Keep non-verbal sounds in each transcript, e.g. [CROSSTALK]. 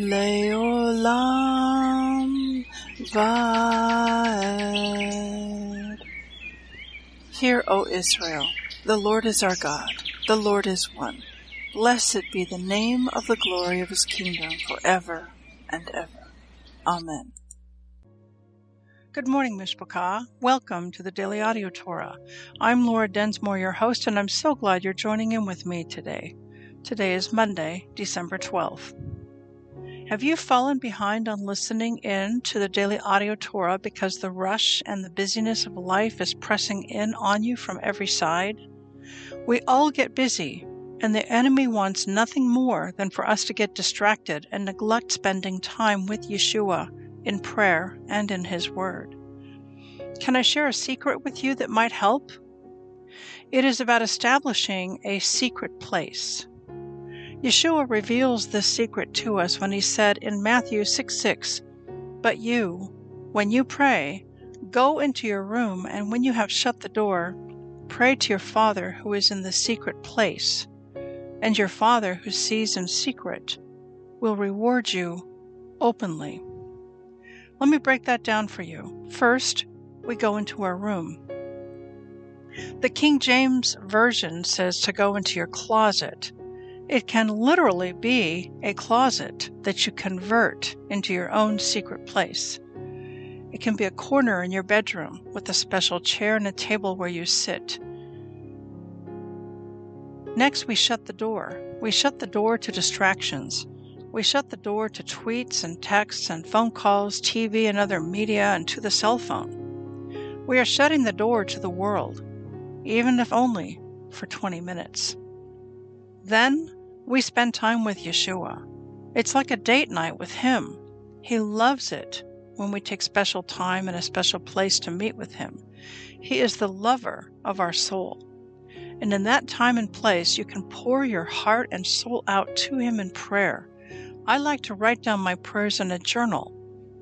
Leolam Vaed. Hear, O Israel, the Lord is our God, the Lord is one. Blessed be the name of the glory of his kingdom forever and ever. Amen. Good morning, Mishpachah. Welcome to the Daily Audio Torah. I'm Laura Densmore, your host, and I'm so glad you're joining in with me today. Today is Monday, December 12th. Have you fallen behind on listening in to the daily audio Torah because the rush and the busyness of life is pressing in on you from every side? We all get busy, and the enemy wants nothing more than for us to get distracted and neglect spending time with Yeshua in prayer and in His Word. Can I share a secret with you that might help? It is about establishing a secret place. Yeshua reveals this secret to us when he said in Matthew 6 6, But you, when you pray, go into your room, and when you have shut the door, pray to your Father who is in the secret place, and your Father who sees in secret will reward you openly. Let me break that down for you. First, we go into our room. The King James Version says to go into your closet. It can literally be a closet that you convert into your own secret place. It can be a corner in your bedroom with a special chair and a table where you sit. Next, we shut the door. We shut the door to distractions. We shut the door to tweets and texts and phone calls, TV and other media, and to the cell phone. We are shutting the door to the world, even if only for 20 minutes. Then we spend time with Yeshua. It's like a date night with Him. He loves it when we take special time and a special place to meet with Him. He is the lover of our soul. And in that time and place, you can pour your heart and soul out to Him in prayer. I like to write down my prayers in a journal,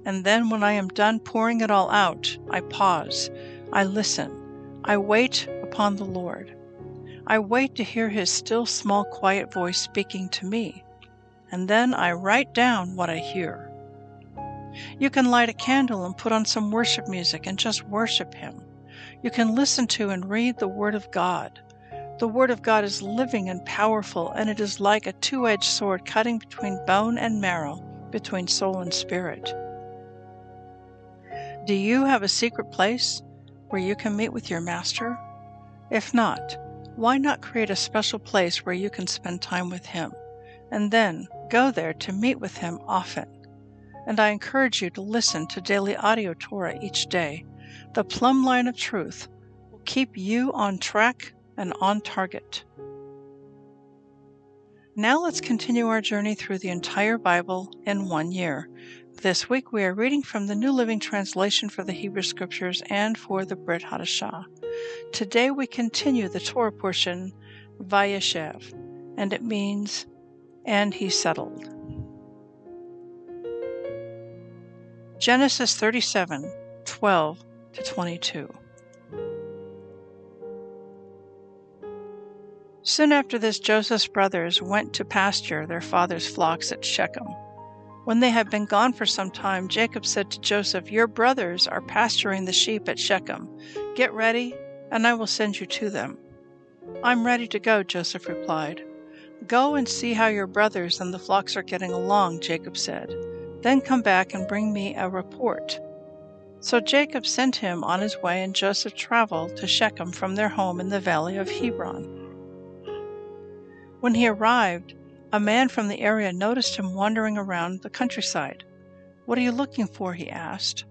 and then when I am done pouring it all out, I pause, I listen, I wait upon the Lord. I wait to hear his still small quiet voice speaking to me, and then I write down what I hear. You can light a candle and put on some worship music and just worship him. You can listen to and read the Word of God. The Word of God is living and powerful, and it is like a two edged sword cutting between bone and marrow, between soul and spirit. Do you have a secret place where you can meet with your Master? If not, why not create a special place where you can spend time with Him, and then go there to meet with Him often? And I encourage you to listen to daily audio Torah each day. The plumb line of truth will keep you on track and on target. Now let's continue our journey through the entire Bible in one year. This week we are reading from the New Living Translation for the Hebrew Scriptures and for the Brit Hadashah. Today we continue the Torah portion, Vayeshev, and it means, and he settled. Genesis 37 12 to 22. Soon after this, Joseph's brothers went to pasture their father's flocks at Shechem. When they had been gone for some time, Jacob said to Joseph, Your brothers are pasturing the sheep at Shechem. Get ready and I will send you to them. I'm ready to go, Joseph replied. Go and see how your brothers and the flocks are getting along, Jacob said. Then come back and bring me a report. So Jacob sent him on his way, and Joseph traveled to Shechem from their home in the valley of Hebron. When he arrived, a man from the area noticed him wandering around the countryside. What are you looking for? he asked.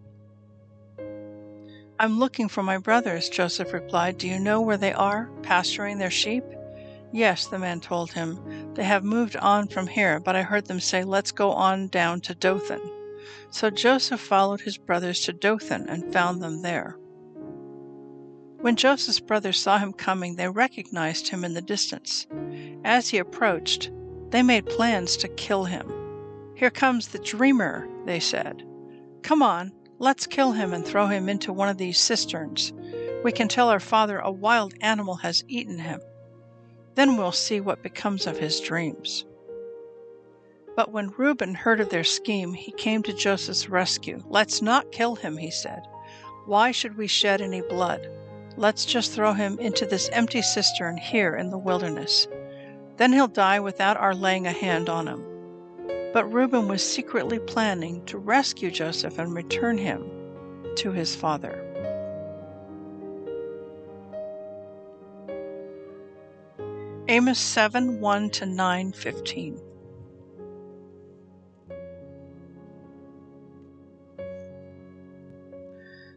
I'm looking for my brothers, Joseph replied. Do you know where they are, pasturing their sheep? Yes, the man told him. They have moved on from here, but I heard them say, Let's go on down to Dothan. So Joseph followed his brothers to Dothan and found them there. When Joseph's brothers saw him coming, they recognized him in the distance. As he approached, they made plans to kill him. Here comes the dreamer, they said. Come on, let's kill him and throw him into one of these cisterns. We can tell our father a wild animal has eaten him. Then we'll see what becomes of his dreams. But when Reuben heard of their scheme, he came to Joseph's rescue. Let's not kill him, he said. Why should we shed any blood? Let's just throw him into this empty cistern here in the wilderness. Then he'll die without our laying a hand on him. But Reuben was secretly planning to rescue Joseph and return him to his father. Amos 7 1 to 9 15.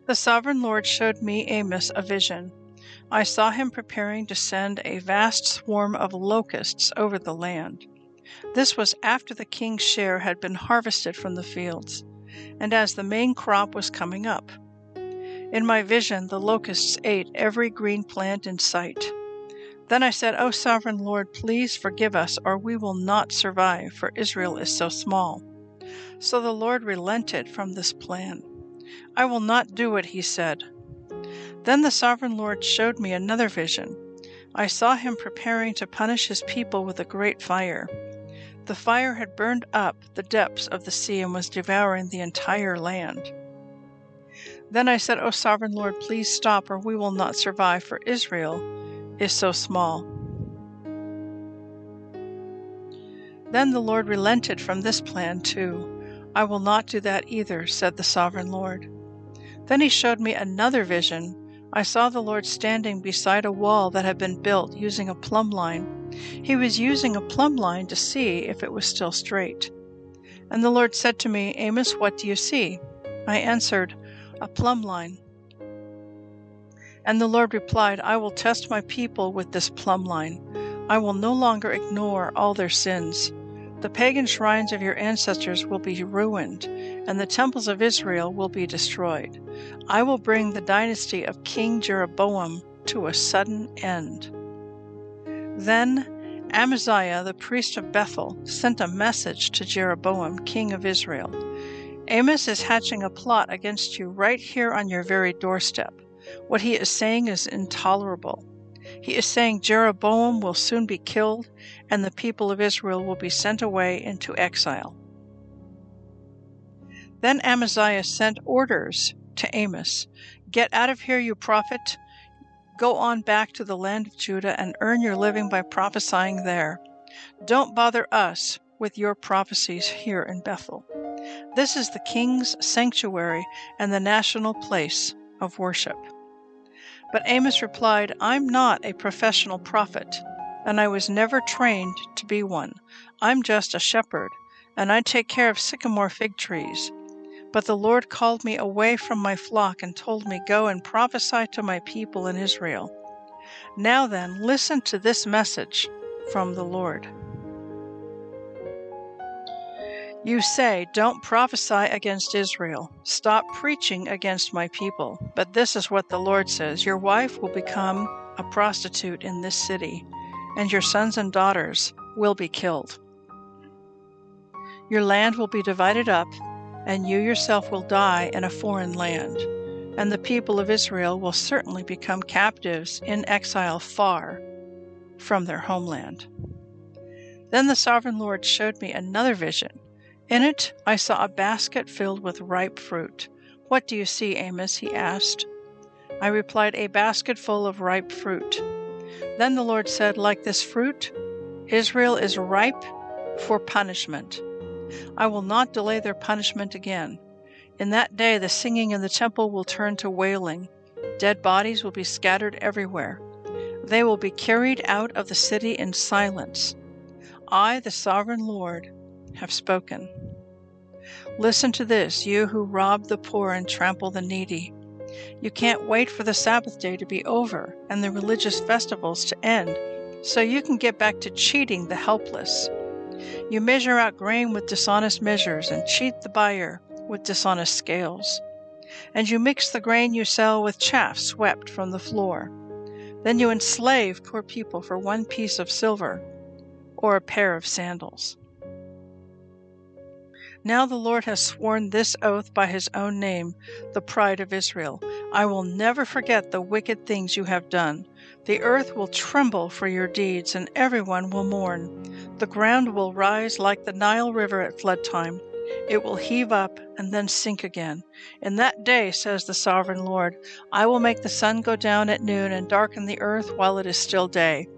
The sovereign Lord showed me Amos a vision. I saw him preparing to send a vast swarm of locusts over the land. This was after the king's share had been harvested from the fields, and as the main crop was coming up. In my vision, the locusts ate every green plant in sight. Then I said, O sovereign Lord, please forgive us, or we will not survive, for Israel is so small. So the Lord relented from this plan. I will not do it, he said. Then the sovereign Lord showed me another vision. I saw him preparing to punish his people with a great fire. The fire had burned up the depths of the sea and was devouring the entire land. Then I said, O sovereign Lord, please stop, or we will not survive, for Israel is so small. Then the Lord relented from this plan too. I will not do that either, said the sovereign Lord. Then he showed me another vision. I saw the Lord standing beside a wall that had been built using a plumb line. He was using a plumb line to see if it was still straight. And the Lord said to me, Amos, what do you see? I answered, A plumb line. And the Lord replied, I will test my people with this plumb line. I will no longer ignore all their sins. The pagan shrines of your ancestors will be ruined, and the temples of Israel will be destroyed. I will bring the dynasty of King Jeroboam to a sudden end. Then Amaziah, the priest of Bethel, sent a message to Jeroboam, king of Israel. Amos is hatching a plot against you right here on your very doorstep. What he is saying is intolerable. He is saying Jeroboam will soon be killed, and the people of Israel will be sent away into exile. Then Amaziah sent orders to Amos Get out of here, you prophet! Go on back to the land of Judah and earn your living by prophesying there. Don't bother us with your prophecies here in Bethel. This is the king's sanctuary and the national place of worship. But Amos replied, I'm not a professional prophet, and I was never trained to be one. I'm just a shepherd, and I take care of sycamore fig trees. But the Lord called me away from my flock and told me, Go and prophesy to my people in Israel. Now then, listen to this message from the Lord. You say, Don't prophesy against Israel. Stop preaching against my people. But this is what the Lord says Your wife will become a prostitute in this city, and your sons and daughters will be killed. Your land will be divided up, and you yourself will die in a foreign land. And the people of Israel will certainly become captives in exile far from their homeland. Then the sovereign Lord showed me another vision. In it I saw a basket filled with ripe fruit. What do you see, Amos? he asked. I replied, A basket full of ripe fruit. Then the Lord said, Like this fruit, Israel is ripe for punishment. I will not delay their punishment again. In that day the singing in the temple will turn to wailing. Dead bodies will be scattered everywhere. They will be carried out of the city in silence. I, the sovereign Lord, have spoken. Listen to this, you who rob the poor and trample the needy. You can't wait for the Sabbath day to be over and the religious festivals to end so you can get back to cheating the helpless. You measure out grain with dishonest measures and cheat the buyer with dishonest scales. And you mix the grain you sell with chaff swept from the floor. Then you enslave poor people for one piece of silver or a pair of sandals. Now the Lord has sworn this oath by his own name, the pride of Israel. I will never forget the wicked things you have done. The earth will tremble for your deeds, and everyone will mourn. The ground will rise like the Nile River at flood time. It will heave up and then sink again. In that day, says the sovereign Lord, I will make the sun go down at noon and darken the earth while it is still day.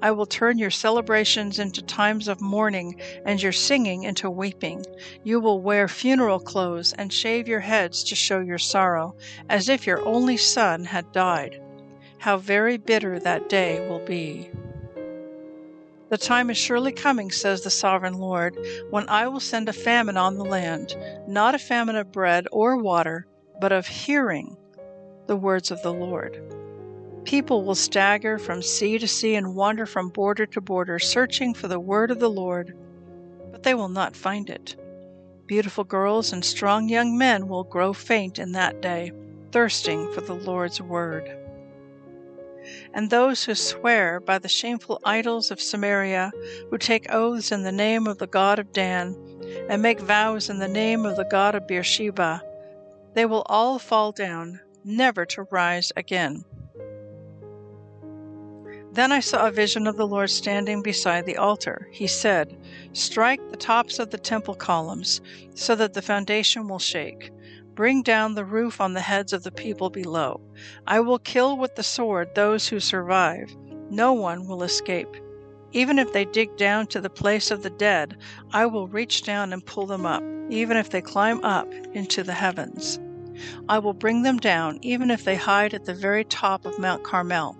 I will turn your celebrations into times of mourning and your singing into weeping. You will wear funeral clothes and shave your heads to show your sorrow, as if your only son had died. How very bitter that day will be. The time is surely coming, says the sovereign Lord, when I will send a famine on the land, not a famine of bread or water, but of hearing the words of the Lord. People will stagger from sea to sea and wander from border to border, searching for the word of the Lord, but they will not find it. Beautiful girls and strong young men will grow faint in that day, thirsting for the Lord's word and those who swear by the shameful idols of Samaria, who take oaths in the name of the God of Dan, and make vows in the name of the God of Beersheba, they will all fall down, never to rise again. Then I saw a vision of the Lord standing beside the altar. He said, Strike the tops of the temple columns, so that the foundation will shake. Bring down the roof on the heads of the people below. I will kill with the sword those who survive. No one will escape. Even if they dig down to the place of the dead, I will reach down and pull them up, even if they climb up into the heavens. I will bring them down, even if they hide at the very top of Mount Carmel.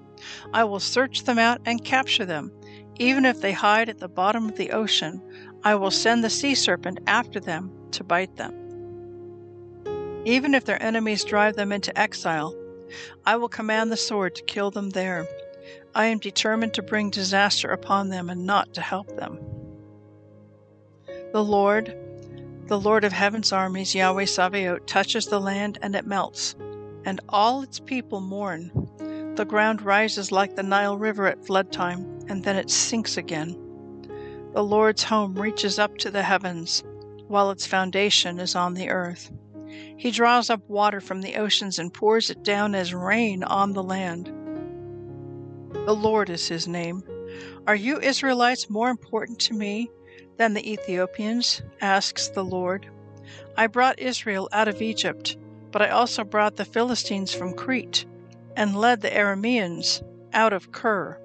I will search them out and capture them. Even if they hide at the bottom of the ocean, I will send the sea serpent after them to bite them. Even if their enemies drive them into exile, I will command the sword to kill them there. I am determined to bring disaster upon them and not to help them. The Lord, the Lord of heaven's armies, Yahweh Sabaoth, touches the land and it melts, and all its people mourn. The ground rises like the Nile River at flood time, and then it sinks again. The Lord's home reaches up to the heavens, while its foundation is on the earth. He draws up water from the oceans and pours it down as rain on the land. The Lord is his name. Are you Israelites more important to me than the Ethiopians? asks the Lord. I brought Israel out of Egypt, but I also brought the Philistines from Crete and led the Arameans out of Kir.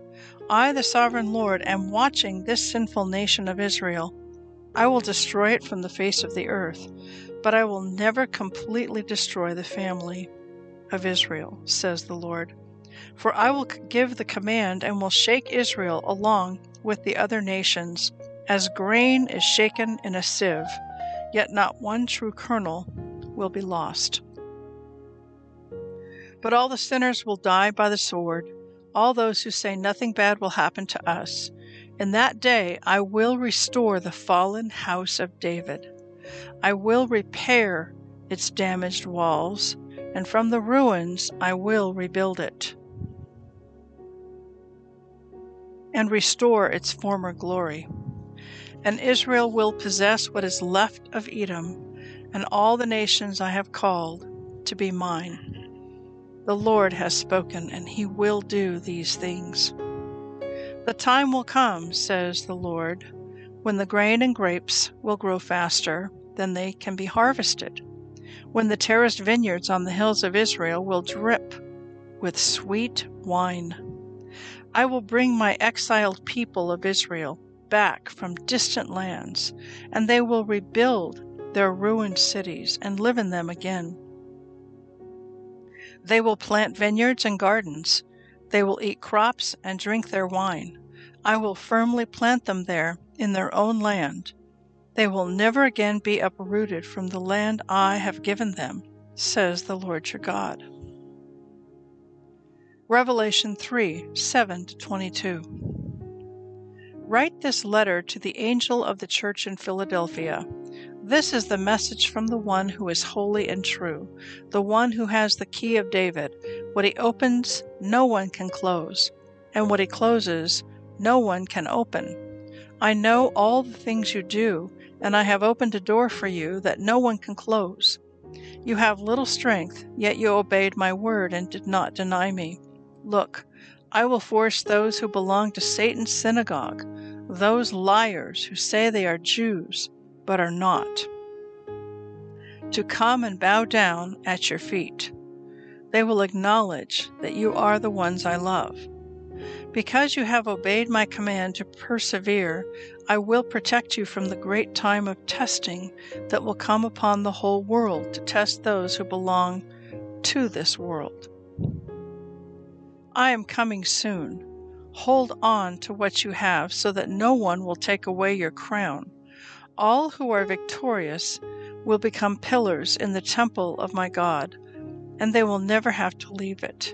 I, the sovereign Lord, am watching this sinful nation of Israel. I will destroy it from the face of the earth but I will never completely destroy the family of Israel, says the Lord. For I will give the command and will shake Israel along with the other nations, as grain is shaken in a sieve, yet not one true kernel will be lost. But all the sinners will die by the sword, all those who say nothing bad will happen to us. In that day I will restore the fallen house of David. I will repair its damaged walls, and from the ruins I will rebuild it and restore its former glory. And Israel will possess what is left of Edom, and all the nations I have called to be mine. The Lord has spoken, and he will do these things. The time will come, says the Lord, when the grain and grapes will grow faster than they can be harvested, when the terraced vineyards on the hills of Israel will drip with sweet wine. I will bring my exiled people of Israel back from distant lands, and they will rebuild their ruined cities and live in them again. They will plant vineyards and gardens. They will eat crops and drink their wine. I will firmly plant them there in their own land, they will never again be uprooted from the land I have given them, says the Lord your God. Revelation 3 7 22. Write this letter to the angel of the church in Philadelphia. This is the message from the one who is holy and true, the one who has the key of David. What he opens, no one can close, and what he closes, no one can open. I know all the things you do, and I have opened a door for you that no one can close. You have little strength, yet you obeyed my word and did not deny me. Look, I will force those who belong to Satan's synagogue, those liars who say they are Jews but are not, to come and bow down at your feet. They will acknowledge that you are the ones I love. Because you have obeyed my command to persevere, I will protect you from the great time of testing that will come upon the whole world to test those who belong to this world. I am coming soon. Hold on to what you have so that no one will take away your crown. All who are victorious will become pillars in the temple of my God, and they will never have to leave it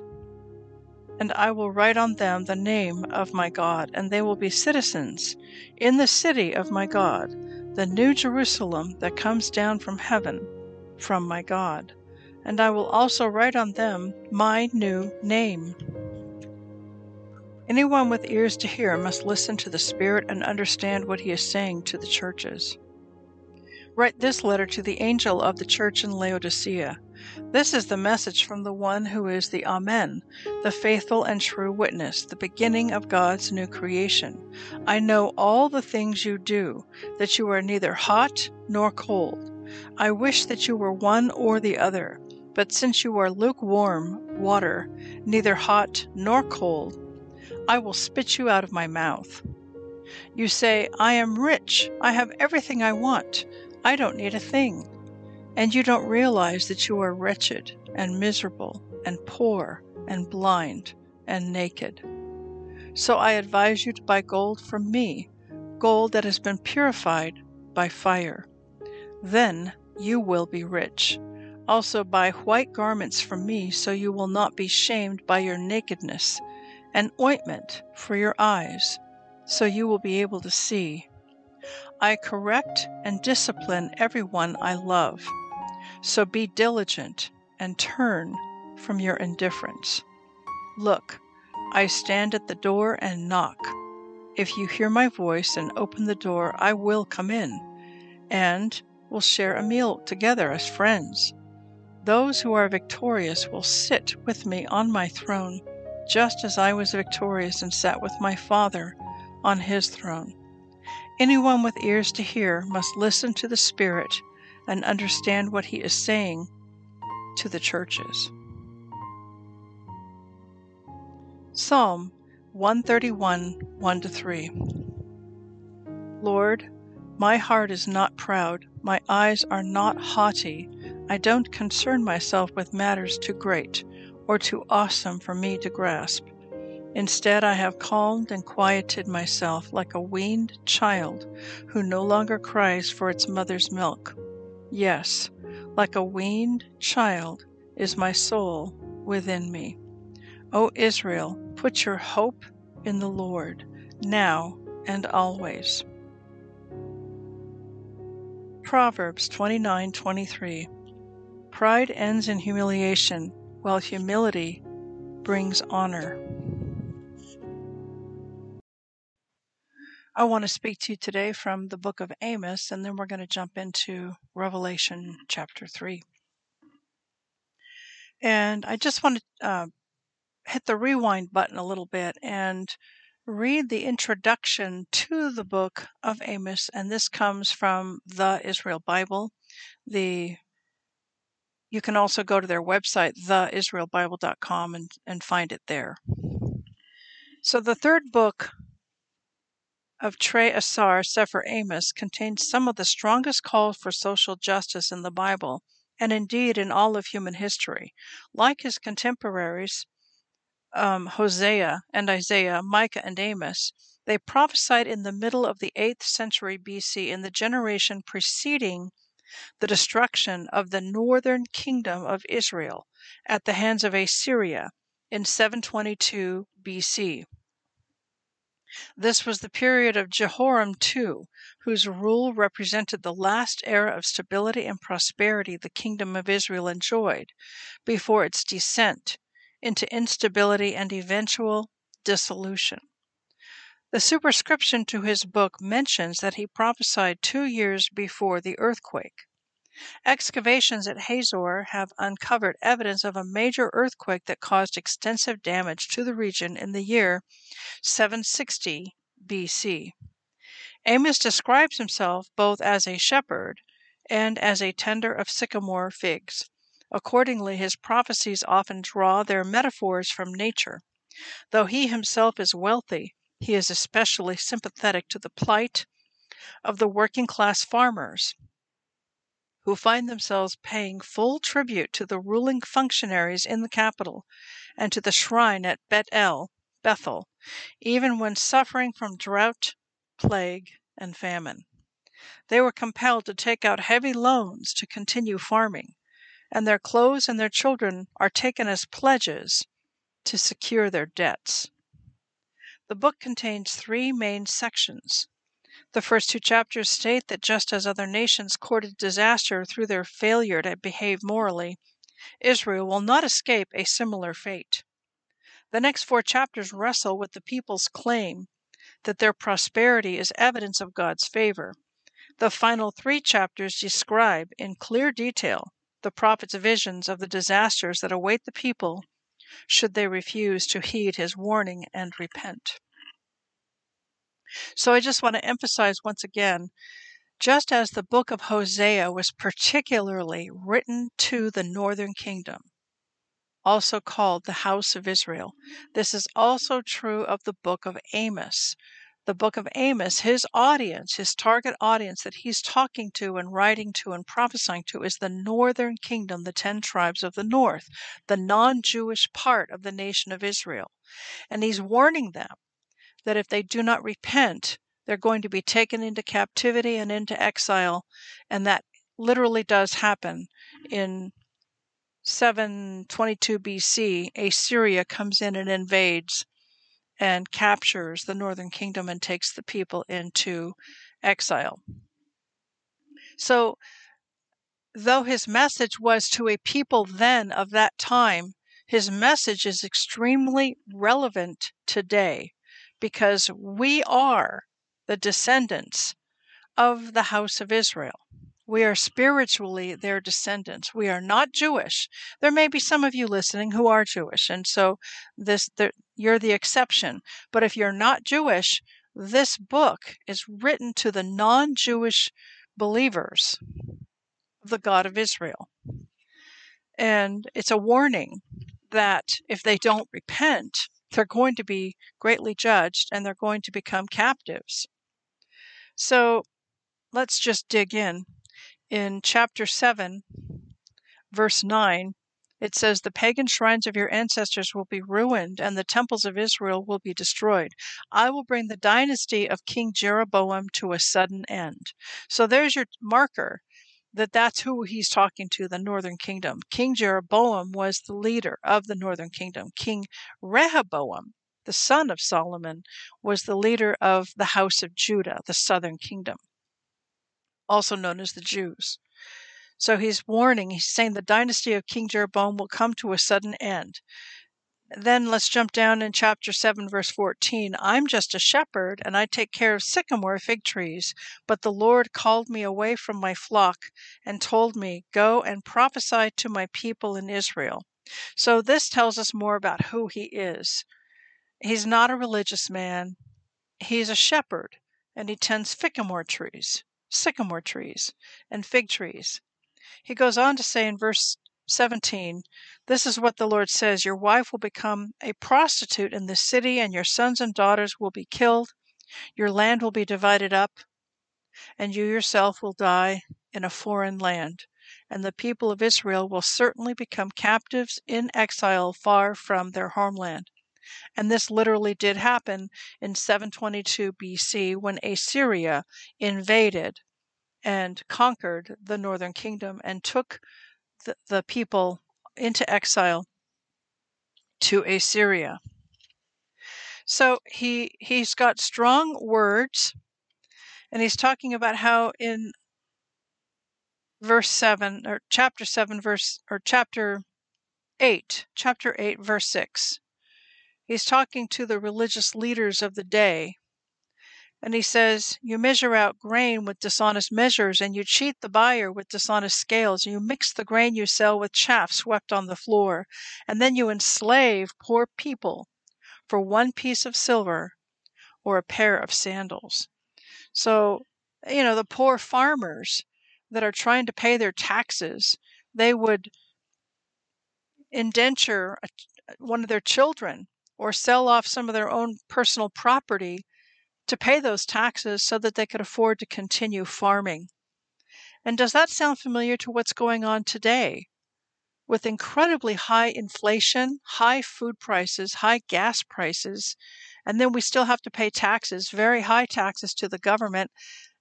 and I will write on them the name of my God, and they will be citizens in the city of my God, the new Jerusalem that comes down from heaven, from my God. And I will also write on them my new name. Anyone with ears to hear must listen to the Spirit and understand what he is saying to the churches. Write this letter to the angel of the church in Laodicea. This is the message from the one who is the Amen, the faithful and true witness, the beginning of God's new creation. I know all the things you do, that you are neither hot nor cold. I wish that you were one or the other. But since you are lukewarm water, neither hot nor cold, I will spit you out of my mouth. You say, I am rich, I have everything I want. I don't need a thing. And you don't realize that you are wretched and miserable and poor and blind and naked. So I advise you to buy gold from me, gold that has been purified by fire. Then you will be rich. Also buy white garments from me, so you will not be shamed by your nakedness, and ointment for your eyes, so you will be able to see. I correct and discipline everyone I love. So be diligent and turn from your indifference. Look, I stand at the door and knock. If you hear my voice and open the door, I will come in, and will share a meal together as friends. Those who are victorious will sit with me on my throne, just as I was victorious and sat with my Father on his throne. Anyone with ears to hear must listen to the Spirit and understand what he is saying to the churches. Psalm 131 1 3 Lord, my heart is not proud, my eyes are not haughty. I don't concern myself with matters too great or too awesome for me to grasp. Instead, I have calmed and quieted myself like a weaned child who no longer cries for its mother's milk. Yes, like a weaned child is my soul within me. O Israel, put your hope in the Lord, now and always. Proverbs 29:23 Pride ends in humiliation, while humility brings honor. I want to speak to you today from the book of Amos, and then we're going to jump into Revelation chapter 3. And I just want to uh, hit the rewind button a little bit and read the introduction to the book of Amos, and this comes from the Israel Bible. The you can also go to their website, theisraelbible.com, and, and find it there. So the third book of Trey Asar Sefer Amos contains some of the strongest calls for social justice in the Bible, and indeed in all of human history. Like his contemporaries, um, Hosea and Isaiah, Micah and Amos, they prophesied in the middle of the 8th century BC in the generation preceding the destruction of the northern kingdom of Israel at the hands of Assyria in 722 BC. This was the period of Jeroboam II, whose rule represented the last era of stability and prosperity the kingdom of Israel enjoyed before its descent into instability and eventual dissolution. The superscription to his book mentions that he prophesied two years before the earthquake. Excavations at Hazor have uncovered evidence of a major earthquake that caused extensive damage to the region in the year 760 BC. Amos describes himself both as a shepherd and as a tender of sycamore figs. Accordingly, his prophecies often draw their metaphors from nature. Though he himself is wealthy, he is especially sympathetic to the plight of the working class farmers who find themselves paying full tribute to the ruling functionaries in the capital and to the shrine at Bet El, Bethel, even when suffering from drought, plague, and famine. They were compelled to take out heavy loans to continue farming, and their clothes and their children are taken as pledges to secure their debts. The book contains three main sections the first two chapters state that just as other nations courted disaster through their failure to behave morally, Israel will not escape a similar fate. The next four chapters wrestle with the people's claim that their prosperity is evidence of God's favor. The final three chapters describe in clear detail the prophet's visions of the disasters that await the people should they refuse to heed his warning and repent. So I just want to emphasize once again just as the book of Hosea was particularly written to the northern kingdom, also called the house of Israel, this is also true of the book of Amos. The book of Amos, his audience, his target audience that he's talking to and writing to and prophesying to is the northern kingdom, the ten tribes of the north, the non Jewish part of the nation of Israel. And he's warning them that if they do not repent, they're going to be taken into captivity and into exile. And that literally does happen. In 722 BC, Assyria comes in and invades and captures the northern kingdom and takes the people into exile. So, though his message was to a people then of that time, his message is extremely relevant today because we are the descendants of the house of Israel. We are spiritually their descendants. We are not Jewish. There may be some of you listening who are Jewish, and so this the, you're the exception. But if you're not Jewish, this book is written to the non-Jewish believers of the God of Israel. And it's a warning that if they don't repent, they're going to be greatly judged and they're going to become captives. So let's just dig in. In chapter 7, verse 9, it says, The pagan shrines of your ancestors will be ruined, and the temples of Israel will be destroyed. I will bring the dynasty of King Jeroboam to a sudden end. So there's your marker that that's who he's talking to, the northern kingdom. King Jeroboam was the leader of the northern kingdom. King Rehoboam, the son of Solomon, was the leader of the house of Judah, the southern kingdom, also known as the Jews. So he's warning, he's saying the dynasty of King Jeroboam will come to a sudden end then let's jump down in chapter 7, verse 14. I'm just a shepherd, and I take care of sycamore fig trees. But the Lord called me away from my flock and told me, Go and prophesy to my people in Israel. So this tells us more about who he is. He's not a religious man, he's a shepherd, and he tends sycamore trees, sycamore trees, and fig trees. He goes on to say in verse 17 This is what the Lord says Your wife will become a prostitute in the city, and your sons and daughters will be killed. Your land will be divided up, and you yourself will die in a foreign land. And the people of Israel will certainly become captives in exile far from their homeland. And this literally did happen in 722 BC when Assyria invaded and conquered the northern kingdom and took the, people into exile to Assyria. So he he's got strong words, and he's talking about how in verse seven or chapter seven verse or chapter eight, chapter eight verse six, he's talking to the religious leaders of the day. And he says, You measure out grain with dishonest measures, and you cheat the buyer with dishonest scales, you mix the grain you sell with chaff swept on the floor, and then you enslave poor people for one piece of silver or a pair of sandals. So, you know, the poor farmers that are trying to pay their taxes, they would indenture one of their children or sell off some of their own personal property to pay those taxes so that they could afford to continue farming. And does that sound familiar to what's going on today? with incredibly high inflation, high food prices, high gas prices, and then we still have to pay taxes, very high taxes to the government.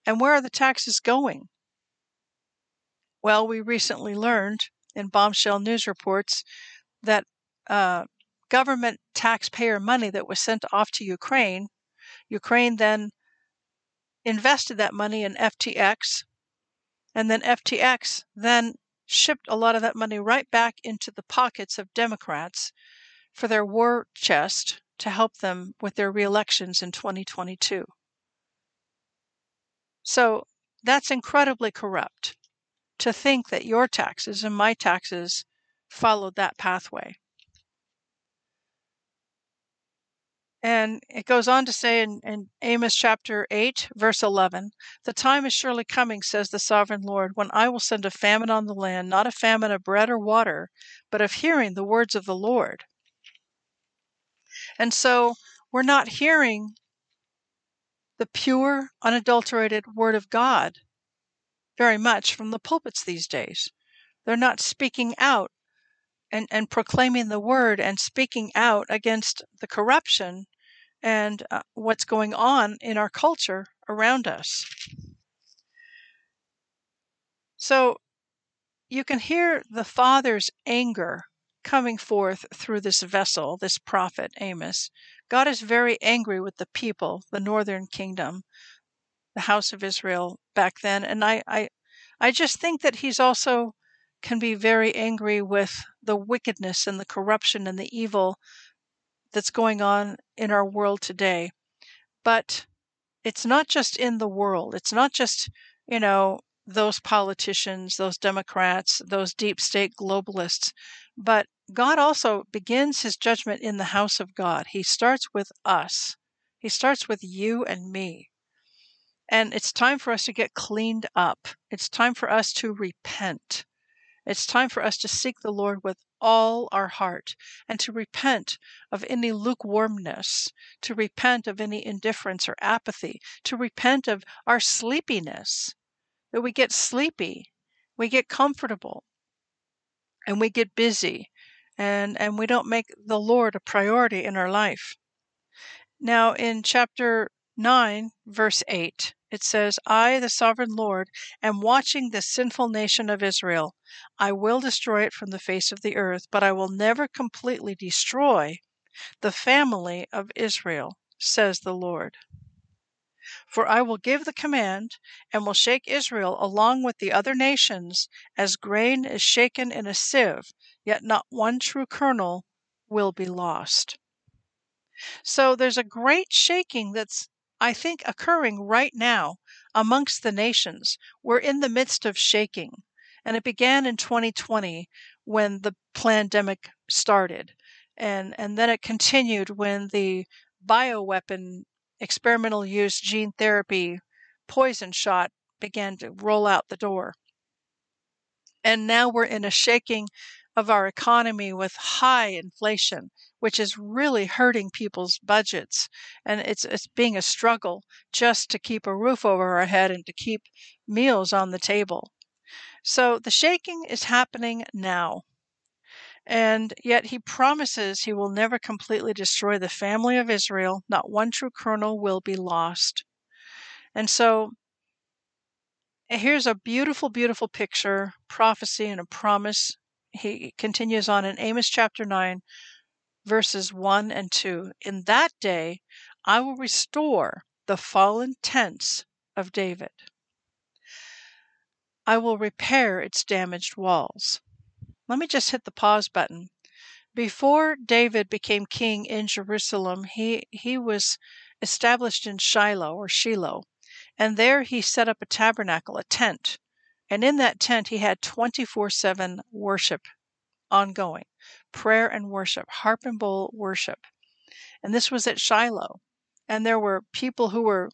And where are the taxes going? Well, we recently learned in bombshell news reports that uh, government taxpayer money that was sent off to Ukraine, Ukraine then invested that money in FTX, and then FTX then shipped a lot of that money right back into the pockets of Democrats for their war chest to help them with their reelections in 2022. So that's incredibly corrupt to think that your taxes and my taxes followed that pathway. And it goes on to say in, in, Amos chapter 8, verse 11 The time is surely coming, says the sovereign Lord, when I will send a famine on the land, not a famine of bread or water, but of hearing the words of the Lord. And so we're not hearing the pure, unadulterated word of God very much from the pulpits these days. They're not speaking out and, and proclaiming the word and speaking out against the corruption and uh, what's going on in our culture around us. So you can hear the Father's anger coming forth through this vessel, this prophet Amos. God is very angry with the people, the northern kingdom, the house of Israel back then. And I, I, I just think that he's also can be very angry with the wickedness and the corruption and the evil that's going on in our world today. But it's not just in the world. It's not just, you know, those politicians, those Democrats, those deep state globalists. But God also begins his judgment in the house of God. He starts with us, he starts with you and me. And it's time for us to get cleaned up. It's time for us to repent. It's time for us to seek the Lord with all our heart and to repent of any lukewarmness, to repent of any indifference or apathy, to repent of our sleepiness, that we get sleepy, we get comfortable, and we get busy, and, and we don't make the Lord a priority in our life. Now, in chapter 9, verse 8, it says, I, the sovereign Lord, am watching this sinful nation of Israel. I will destroy it from the face of the earth, but I will never completely destroy the family of Israel, says the Lord. For I will give the command, and will shake Israel along with the other nations, as grain is shaken in a sieve, yet not one true kernel will be lost. So there's a great shaking that's I think, occurring right now amongst the nations. We're in the midst of shaking. And it began in 2020 when the pandemic started. And, and then it continued when the bioweapon experimental use gene therapy poison shot began to roll out the door. And now we're in a shaking of our economy with high inflation, which is really hurting people's budgets. And it's, it's being a struggle just to keep a roof over our head and to keep meals on the table. So the shaking is happening now. And yet he promises he will never completely destroy the family of Israel. Not one true kernel will be lost. And so eh, here's a beautiful, beautiful picture, prophecy, and a promise he continues on in Amos chapter 9, verses 1 and 2. In that day I will restore the fallen tents of David. I will repair its damaged walls. Let me just hit the pause button. Before David became king in Jerusalem, he, he was established in Shiloh or Shiloh, and there he set up a tabernacle, a tent. And in that tent, he had 24 7 worship ongoing prayer and worship, harp and bowl worship. And this was at Shiloh. And there were people who were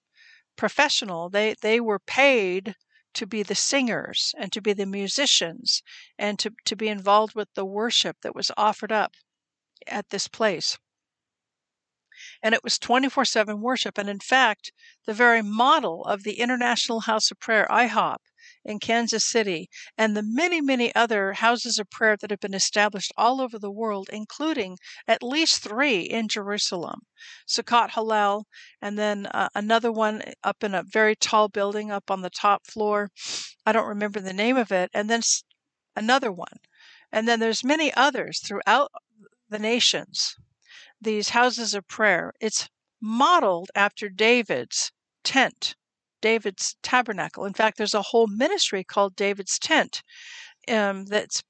professional, they, they were paid to be the singers and to be the musicians and to, to be involved with the worship that was offered up at this place and it was 24 7 worship. And in fact, the very model of the International House of Prayer, IHOP, in Kansas City, and the many, many other houses of prayer that have been established all over the world, including at least three in Jerusalem Sukkot Hallel, and then uh, another one up in a very tall building up on the top floor. I don't remember the name of it, and then another one. And then there's many others throughout the nations these houses of prayer. It's modeled after David's tent, David's tabernacle. In fact, there's a whole ministry called David's Tent um, that's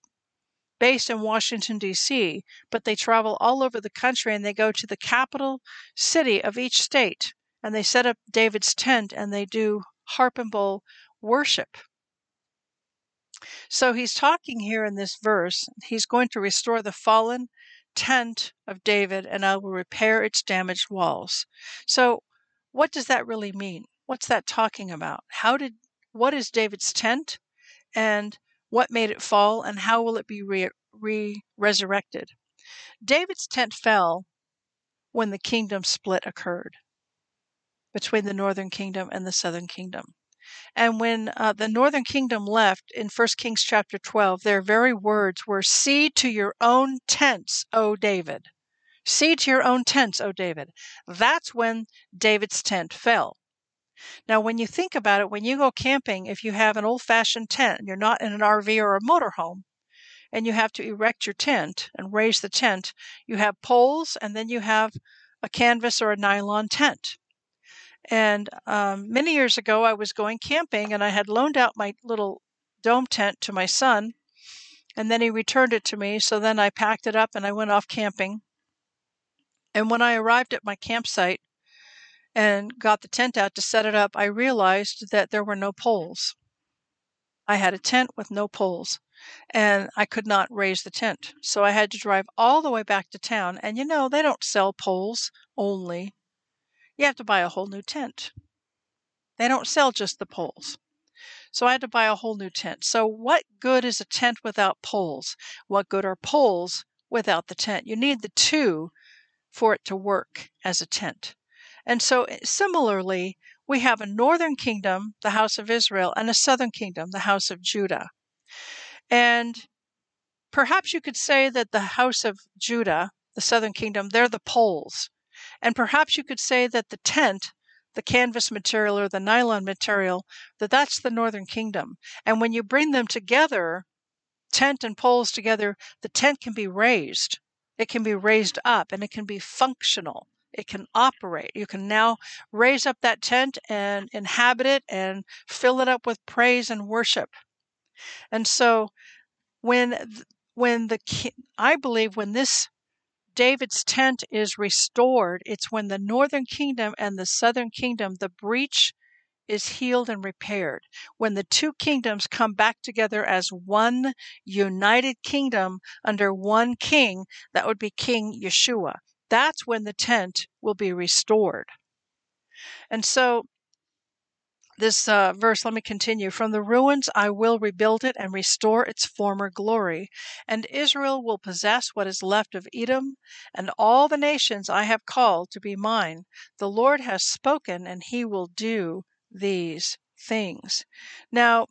based in Washington, D.C., but they travel all over the country and they go to the capital city of each state and they set up David's tent and they do harp and bowl worship. So he's talking here in this verse, he's going to restore the fallen tent of David, and I will repair its damaged walls. So, what does that really mean? What's that talking about? How did what is David's tent, and what made it fall, and how will it be re, re- resurrected? David's tent fell when the kingdom split occurred between the northern kingdom and the southern kingdom. And when uh, the northern kingdom left in 1 Kings chapter 12, their very words were, See to your own tents, O David. See to your own tents, O David. That's when David's tent fell. Now, when you think about it, when you go camping, if you have an old fashioned tent you're not in an RV or a motorhome, and you have to erect your tent and raise the tent, you have poles and then you have a canvas or a nylon tent. And um, many years ago, I was going camping and I had loaned out my little dome tent to my son. And then he returned it to me. So then I packed it up and I went off camping. And when I arrived at my campsite and got the tent out to set it up, I realized that there were no poles. I had a tent with no poles and I could not raise the tent. So I had to drive all the way back to town. And you know, they don't sell poles only you have to buy a whole new tent. They don't sell just the poles. So I had to buy a whole new tent. So, what good is a tent without poles? What good are poles without the tent? You need the two for it to work as a tent. And so, eh, similarly, we have a northern kingdom, the house of Israel, and a southern kingdom, the house of Judah. And perhaps you could say that the house of Judah, the southern kingdom, they're the poles. And perhaps you could say that the tent, the canvas material or the nylon material, that that's the northern kingdom. And when you bring them together, tent and poles together, the tent can be raised. It can be raised up and it can be functional. It can operate. You can now raise up that tent and inhabit it and fill it up with praise and worship. And so when when the I believe when this David's tent is restored, it's when the northern kingdom and the southern kingdom, the breach is healed and repaired. When the two kingdoms come back together as one united kingdom under one king, that would be King Yeshua. That's when the tent will be restored. And so this uh, verse, let me continue. From the ruins I will rebuild it and restore its former glory, and Israel will possess what is left of Edom, and all the nations I have called to be mine. The Lord has spoken, and he will do these things. Now,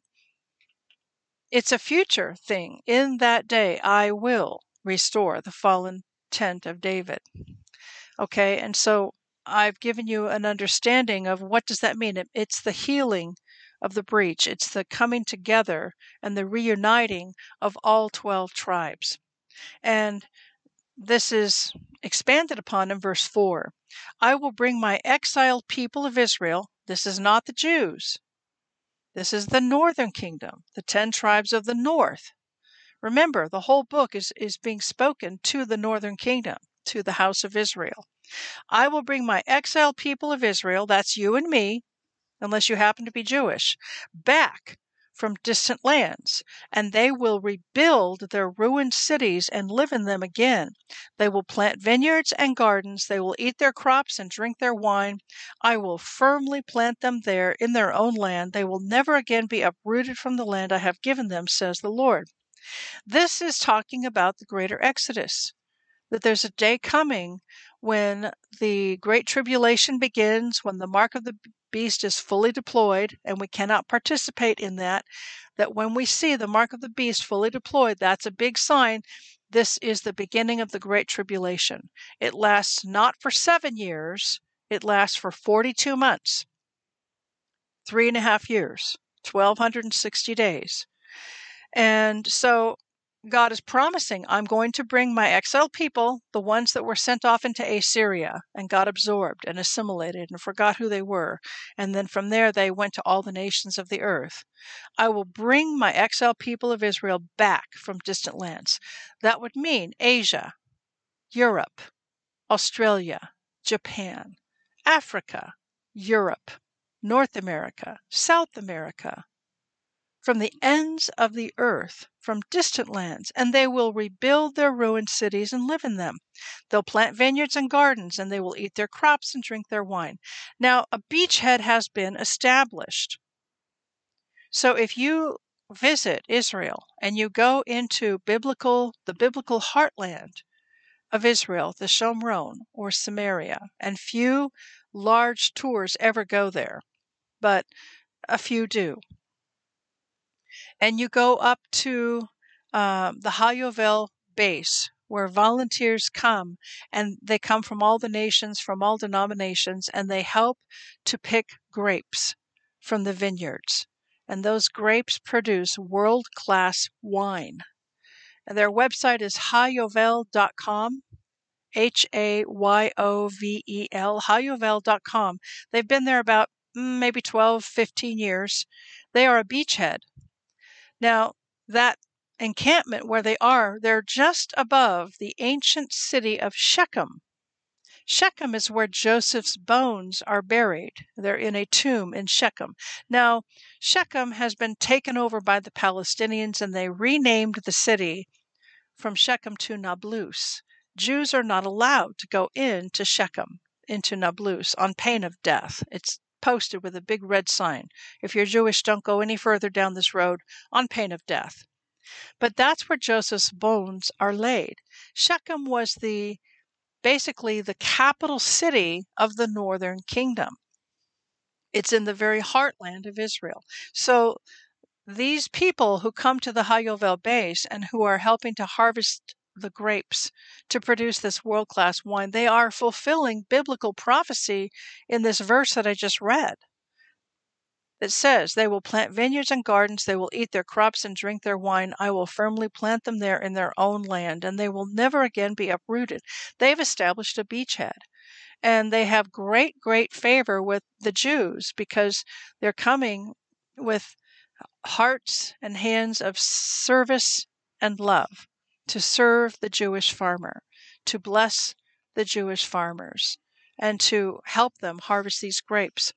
it's a future thing. In that day I will restore the fallen tent of David. Okay, and so I've given you an understanding of what does that mean. It, it's the healing of the breach. It's the coming together and the reuniting of all 12 tribes. And this is expanded upon in verse 4. I will bring my exiled people of Israel. This is not the Jews. This is the northern kingdom, the 10 tribes of the north. Remember, the whole book is, is being spoken to the northern kingdom, to the house of Israel. I will bring my exiled people of Israel, that's you and me, unless you happen to be Jewish, back from distant lands, and they will rebuild their ruined cities and live in them again. They will plant vineyards and gardens, they will eat their crops and drink their wine. I will firmly plant them there in their own land. They will never again be uprooted from the land I have given them, says the Lord. This is talking about the greater Exodus, that there's a day coming when the Great Tribulation begins, when the mark of the beast is fully deployed, and we cannot participate in that, that when we see the mark of the beast fully deployed, that's a big sign. This is the beginning of the Great Tribulation. It lasts not for seven years, it lasts for 42 months, three and a half years, 1,260 days. And so God is promising, I'm going to bring my exiled people, the ones that were sent off into Assyria and got absorbed and assimilated and forgot who they were. And then from there they went to all the nations of the earth. I will bring my exiled people of Israel back from distant lands. That would mean Asia, Europe, Australia, Japan, Africa, Europe, North America, South America, from the ends of the earth, from distant lands, and they will rebuild their ruined cities and live in them. They'll plant vineyards and gardens, and they will eat their crops and drink their wine. Now, a beachhead has been established. So if you visit Israel and you go into biblical the biblical heartland of Israel, the Shomron or Samaria, and few large tours ever go there, but a few do and you go up to uh, the HaYovel base where volunteers come and they come from all the nations, from all denominations, and they help to pick grapes from the vineyards. And those grapes produce world class wine. And their website is hayovel.com. H A Y O V E L, hayovel.com. They've been there about mm, maybe 12, 15 years. They are a beachhead now, that encampment where they are, they're just above the ancient city of Shechem. Shechem is where Joseph's bones are buried. They're in a tomb in Shechem. Now, Shechem has been taken over by the Palestinians and they renamed the city from Shechem to Nablus. Jews are not allowed to go into Shechem, into Nablus, on pain of death. It's posted with a big red sign. If you're Jewish, don't go any further down this road on pain of death. But that's where Joseph's bones are laid. Shechem was the basically the capital city of the northern kingdom. It's in the very heartland of Israel. So these people who come to the HaYovel base and who are helping to harvest the grapes to produce this world class wine. They are fulfilling biblical prophecy in this verse that I just read. It says, They will plant vineyards and gardens, they will eat their crops and drink their wine. I will firmly plant them there in their own land, and they will never again be uprooted. They've established a beachhead. And they have great, great favor with the Jews because they're coming with hearts and hands of service and love to serve the Jewish farmer, to bless the Jewish farmers, and to help them harvest these grapes.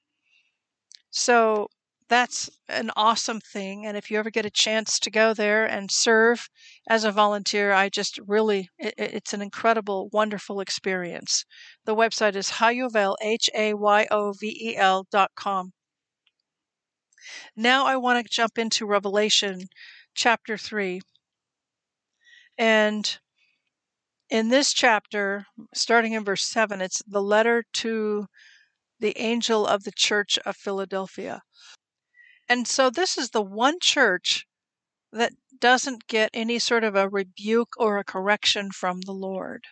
So that's an awesome thing. And if you ever get a chance to go there and serve as a volunteer, I just really, it, it's an incredible, wonderful experience. The website is Hayovel, H A Y O V E L dot com. Now I want to jump into Revelation chapter 3. And in this chapter, starting in verse 7, it's the letter to the angel of the church of Philadelphia. And so this is the one church that doesn't get any sort of a rebuke or a correction from the Lord.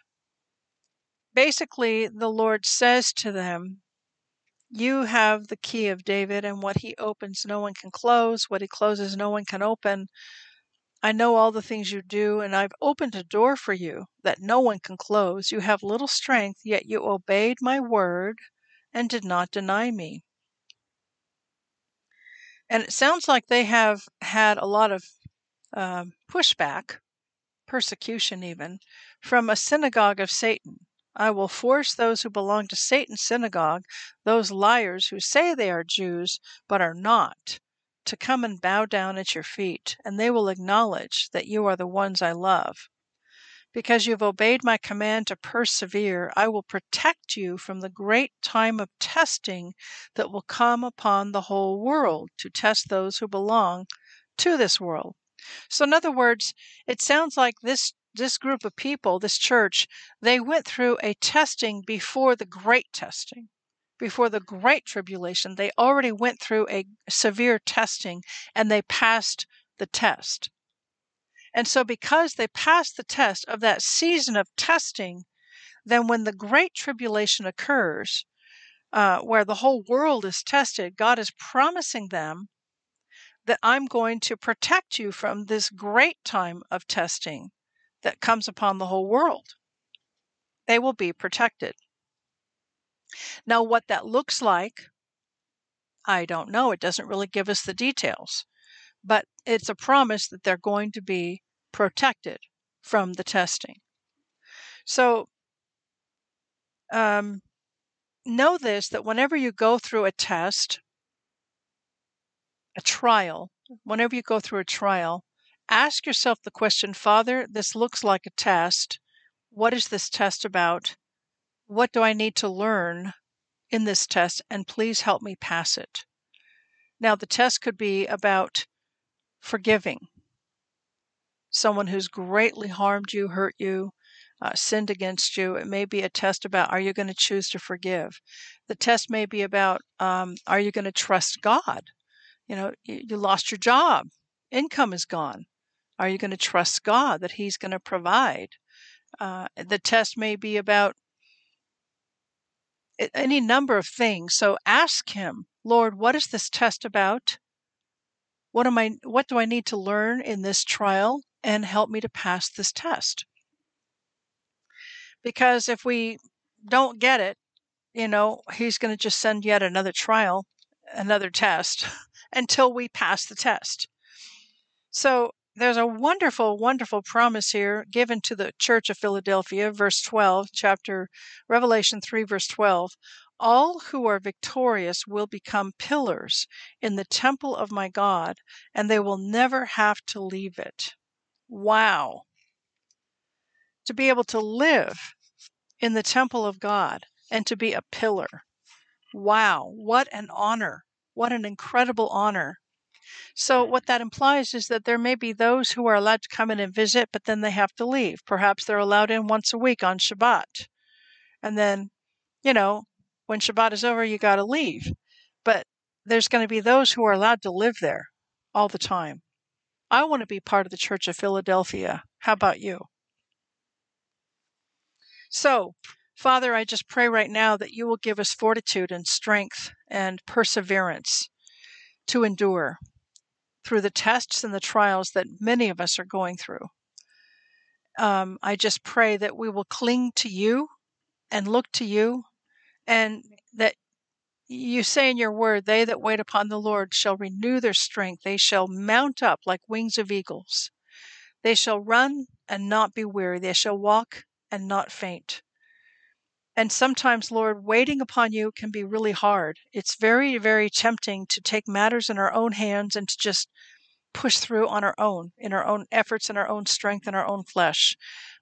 Basically, the Lord says to them, You have the key of David, and what he opens, no one can close. What he closes, no one can open. I know all the things you do, and I've opened a door for you that no one can close. You have little strength, yet you obeyed my word and did not deny me. And it sounds like they have had a lot of um, pushback, persecution even, from a synagogue of Satan. I will force those who belong to Satan's synagogue, those liars who say they are Jews but are not, to come and bow down at your feet, and they will acknowledge that you are the ones I love. Because you have obeyed my command to persevere, I will protect you from the great time of testing that will come upon the whole world to test those who belong to this world. So, in other words, it sounds like this this group of people, this church, they went through a testing before the great testing before the great tribulation, they already went through a severe testing and they passed the test. And so, because they passed the test of that season of testing, then when the great tribulation occurs, uh, where the whole world is tested, God is promising them that I'm going to protect you from this great time of testing that comes upon the whole world. They will be protected. Now, what that looks like, I don't know. It doesn't really give us the details, but it's a promise that they're going to be protected from the testing. So, um, know this that whenever you go through a test, a trial, whenever you go through a trial, ask yourself the question Father, this looks like a test. What is this test about? What do I need to learn in this test? And please help me pass it. Now, the test could be about forgiving someone who's greatly harmed you, hurt you, uh, sinned against you. It may be a test about are you going to choose to forgive? The test may be about um, are you going to trust God? You know, you, you lost your job, income is gone. Are you going to trust God that He's going to provide? Uh, the test may be about any number of things. So ask him, Lord, what is this test about? What am I what do I need to learn in this trial and help me to pass this test? Because if we don't get it, you know, he's going to just send yet another trial, another test [LAUGHS] until we pass the test. So there's a wonderful, wonderful promise here given to the church of Philadelphia, verse 12, chapter Revelation 3, verse 12. All who are victorious will become pillars in the temple of my God, and they will never have to leave it. Wow. To be able to live in the temple of God and to be a pillar. Wow. What an honor. What an incredible honor. So, what that implies is that there may be those who are allowed to come in and visit, but then they have to leave. Perhaps they're allowed in once a week on Shabbat. And then, you know, when Shabbat is over, you got to leave. But there's going to be those who are allowed to live there all the time. I want to be part of the Church of Philadelphia. How about you? So, Father, I just pray right now that you will give us fortitude and strength and perseverance to endure through the tests and the trials that many of us are going through. Um, I just pray that we will cling to you and look to you, and that you say in your word, They that wait upon the Lord shall renew their strength. They shall mount up like wings of eagles. They shall run and not be weary. They shall walk and not faint. And sometimes, Lord, waiting upon you can be really hard. It's very, very tempting to take matters in our own hands and to just push through on our own, in our own efforts and our own strength and our own flesh.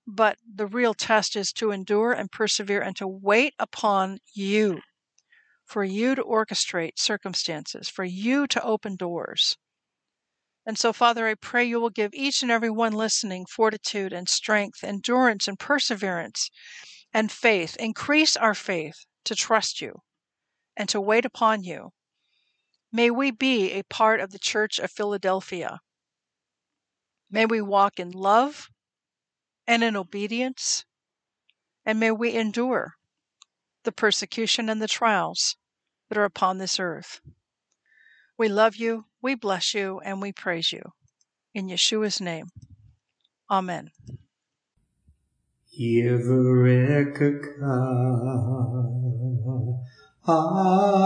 But the real test is to endure and persevere and to wait upon you, for you to orchestrate circumstances, for you to open doors. And so, Father, I pray you will give each and every one listening fortitude and strength, endurance and perseverance and faith. Increase our faith to trust you and to wait upon you. May we be a part of the Church of Philadelphia. May we walk in love and in obedience, and may we endure the persecution and the trials that are upon this earth. We love you, we bless you, and we praise you. In Yeshua's name. Amen. Adonai